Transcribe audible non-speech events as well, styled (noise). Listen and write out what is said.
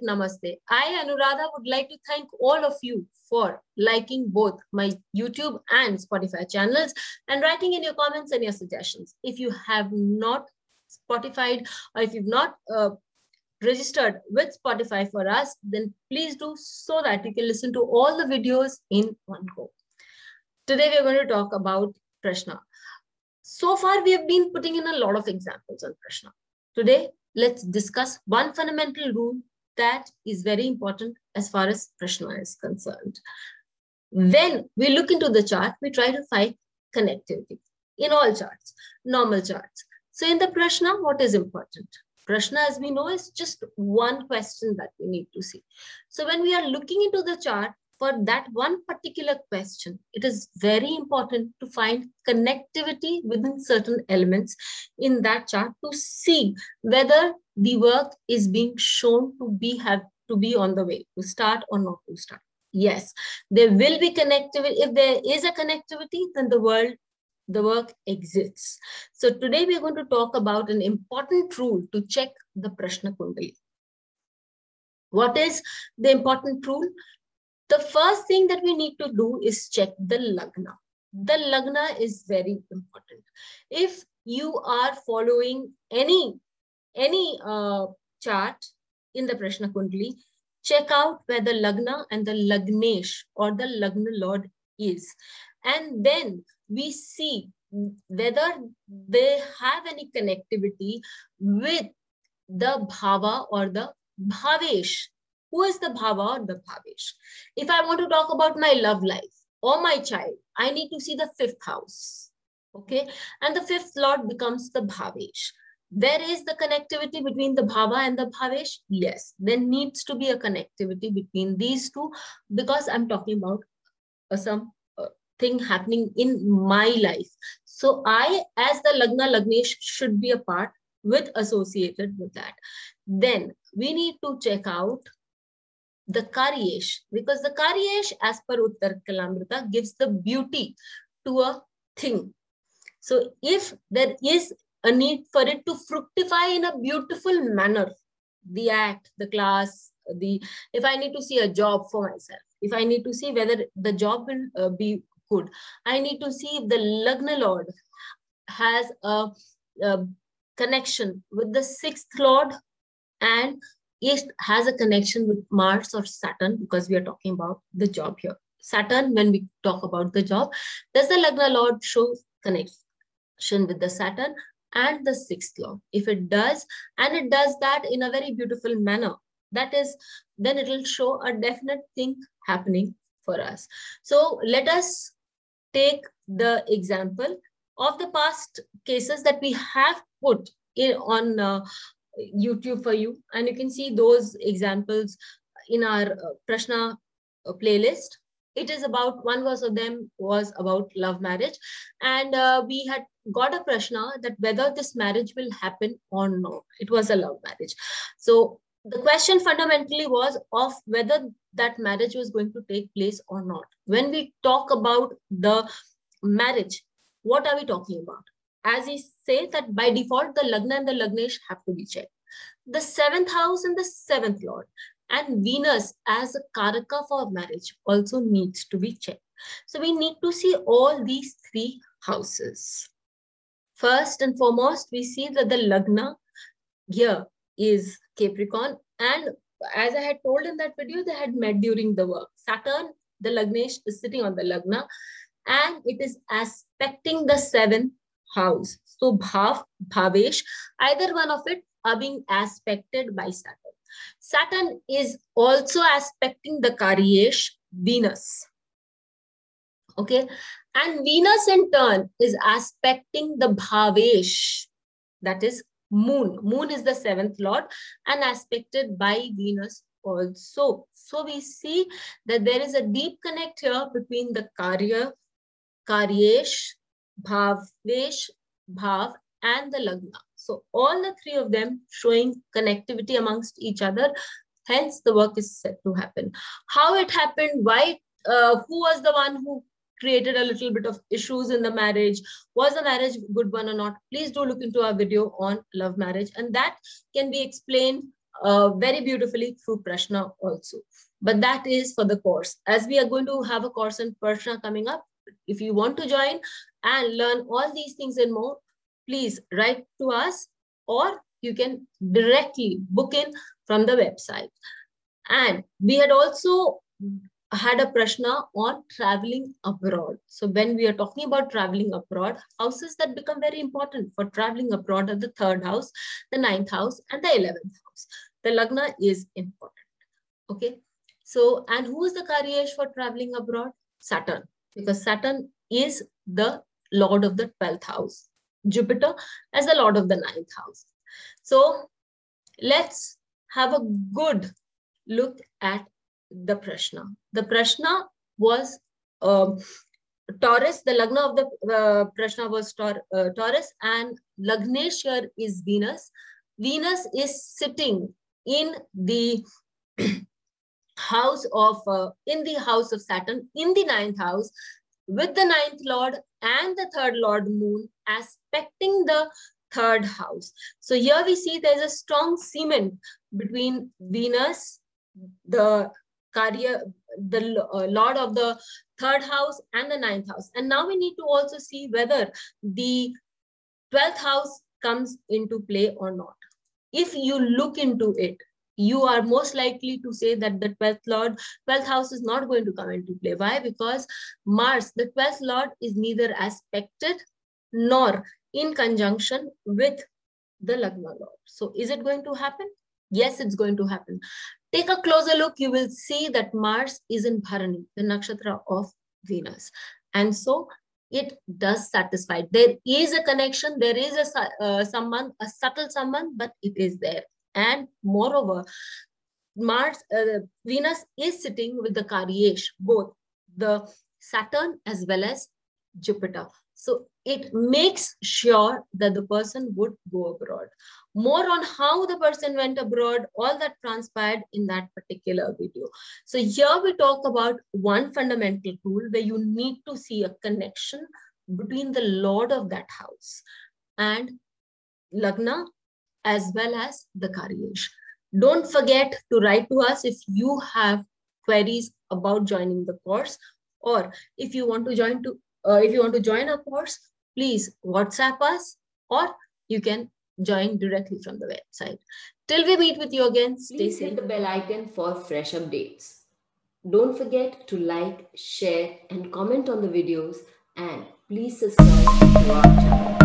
namaste. I, Anuradha, would like to thank all of you for liking both my YouTube and Spotify channels and writing in your comments and your suggestions. If you have not Spotify or if you've not uh, registered with Spotify for us, then please do so that you can listen to all the videos in one go. Today, we're going to talk about Prashna. So far, we have been putting in a lot of examples on Prashna. Today, let's discuss one fundamental rule that is very important as far as Prashna is concerned. When we look into the chart, we try to find connectivity in all charts, normal charts. So in the Prashna, what is important? Prashna, as we know, is just one question that we need to see. So when we are looking into the chart, for that one particular question, it is very important to find connectivity within certain elements in that chart to see whether the work is being shown to be have to be on the way to start or not to start. Yes, there will be connectivity. If there is a connectivity, then the world the work exists. So today we're going to talk about an important rule to check the Prashna Kundali. What is the important rule? The first thing that we need to do is check the Lagna. The Lagna is very important. If you are following any, any uh, chart in the Prashna Kundali, check out where the Lagna and the Lagnesh or the Lagna Lord is. And then we see whether they have any connectivity with the bhava or the bhavesh who is the Bhava or the Bhavesh? If I want to talk about my love life or my child, I need to see the fifth house. Okay. And the fifth Lord becomes the Bhavesh. There is the connectivity between the Bhava and the Bhavesh. Yes, there needs to be a connectivity between these two because I'm talking about uh, some uh, thing happening in my life. So I, as the Lagna Lagnesh, should be a part with associated with that. Then we need to check out the Karyesh, because the Karyesh, as per Uttar Kalamrita, gives the beauty to a thing. So if there is a need for it to fructify in a beautiful manner, the act, the class, the if I need to see a job for myself, if I need to see whether the job will uh, be good, I need to see if the Lagna Lord has a, a connection with the sixth Lord and it has a connection with Mars or Saturn because we are talking about the job here. Saturn, when we talk about the job, does the Lagna Lord show connection with the Saturn and the sixth Lord? If it does, and it does that in a very beautiful manner, that is, then it will show a definite thing happening for us. So let us take the example of the past cases that we have put in on uh, YouTube for you. And you can see those examples in our uh, Prashna uh, playlist. It is about one verse of them was about love marriage. And uh, we had got a Prashna that whether this marriage will happen or not. It was a love marriage. So the question fundamentally was of whether that marriage was going to take place or not. When we talk about the marriage, what are we talking about? As he say that by default, the Lagna and the Lagnesh have to be checked. The seventh house and the seventh lord and Venus as a Karaka for marriage also needs to be checked. So we need to see all these three houses. First and foremost, we see that the Lagna here is Capricorn. And as I had told in that video, they had met during the work. Saturn, the Lagnesh is sitting on the Lagna and it is aspecting the seventh house. So Bhav, Bhavesh, either one of it are being aspected by Saturn. Saturn is also aspecting the Karyesh, Venus. Okay. And Venus in turn is aspecting the Bhavesh, that is moon. Moon is the seventh lord and aspected by Venus also. So we see that there is a deep connect here between the Karya, Karyesh, Bhavesh, Bhav, and the Lagna. So all the three of them showing connectivity amongst each other. Hence, the work is set to happen. How it happened, why, uh, who was the one who created a little bit of issues in the marriage. Was the marriage good one or not? Please do look into our video on love marriage. And that can be explained uh, very beautifully through Prashna also. But that is for the course. As we are going to have a course in Prashna coming up, if you want to join and learn all these things and more, please write to us or you can directly book in from the website. And we had also had a prashna on traveling abroad. So when we are talking about traveling abroad, houses that become very important for traveling abroad are the third house, the ninth house, and the 11th house. The lagna is important. Okay. So, and who is the Karyesh for traveling abroad? Saturn, because Saturn is the lord of the 12th house. Jupiter as the lord of the ninth house. So let's have a good look at the Prashna. The Prashna was um, Taurus, the Lagna of the uh, Prashna was Taur uh, Taurus, and Lagneshwar is Venus. Venus is sitting in the (clears throat) house of, uh, in the house of Saturn, in the ninth house, with the ninth lord and the third lord moon aspecting the third house. So here we see there's a strong cement between Venus, the Karya, the uh, lord of the third house and the ninth house. And now we need to also see whether the 12th house comes into play or not. If you look into it, you are most likely to say that the 12th lord 12th house is not going to come into play why because mars the 12th lord is neither aspected nor in conjunction with the Lagna Lord. So is it going to happen? Yes, it's going to happen. Take a closer look. You will see that Mars is in Bharani, the nakshatra of Venus. And so it does satisfy. There is a connection. There is a uh, sambandh, a subtle sambandh, but it is there. And moreover, Mars, uh, Venus is sitting with the Karyesh, both the Saturn as well as Jupiter. So it makes sure that the person would go abroad. More on how the person went abroad, all that transpired in that particular video. So here we talk about one fundamental tool where you need to see a connection between the lord of that house and Lagna as well as the Karyesh. Don't forget to write to us if you have queries about joining the course or if you want to join to uh, if you want to join our course, please WhatsApp us or you can join directly from the website. Till we meet with you again, stay please safe. hit the bell icon for fresh updates. Don't forget to like, share, and comment on the videos, and please subscribe to our channel.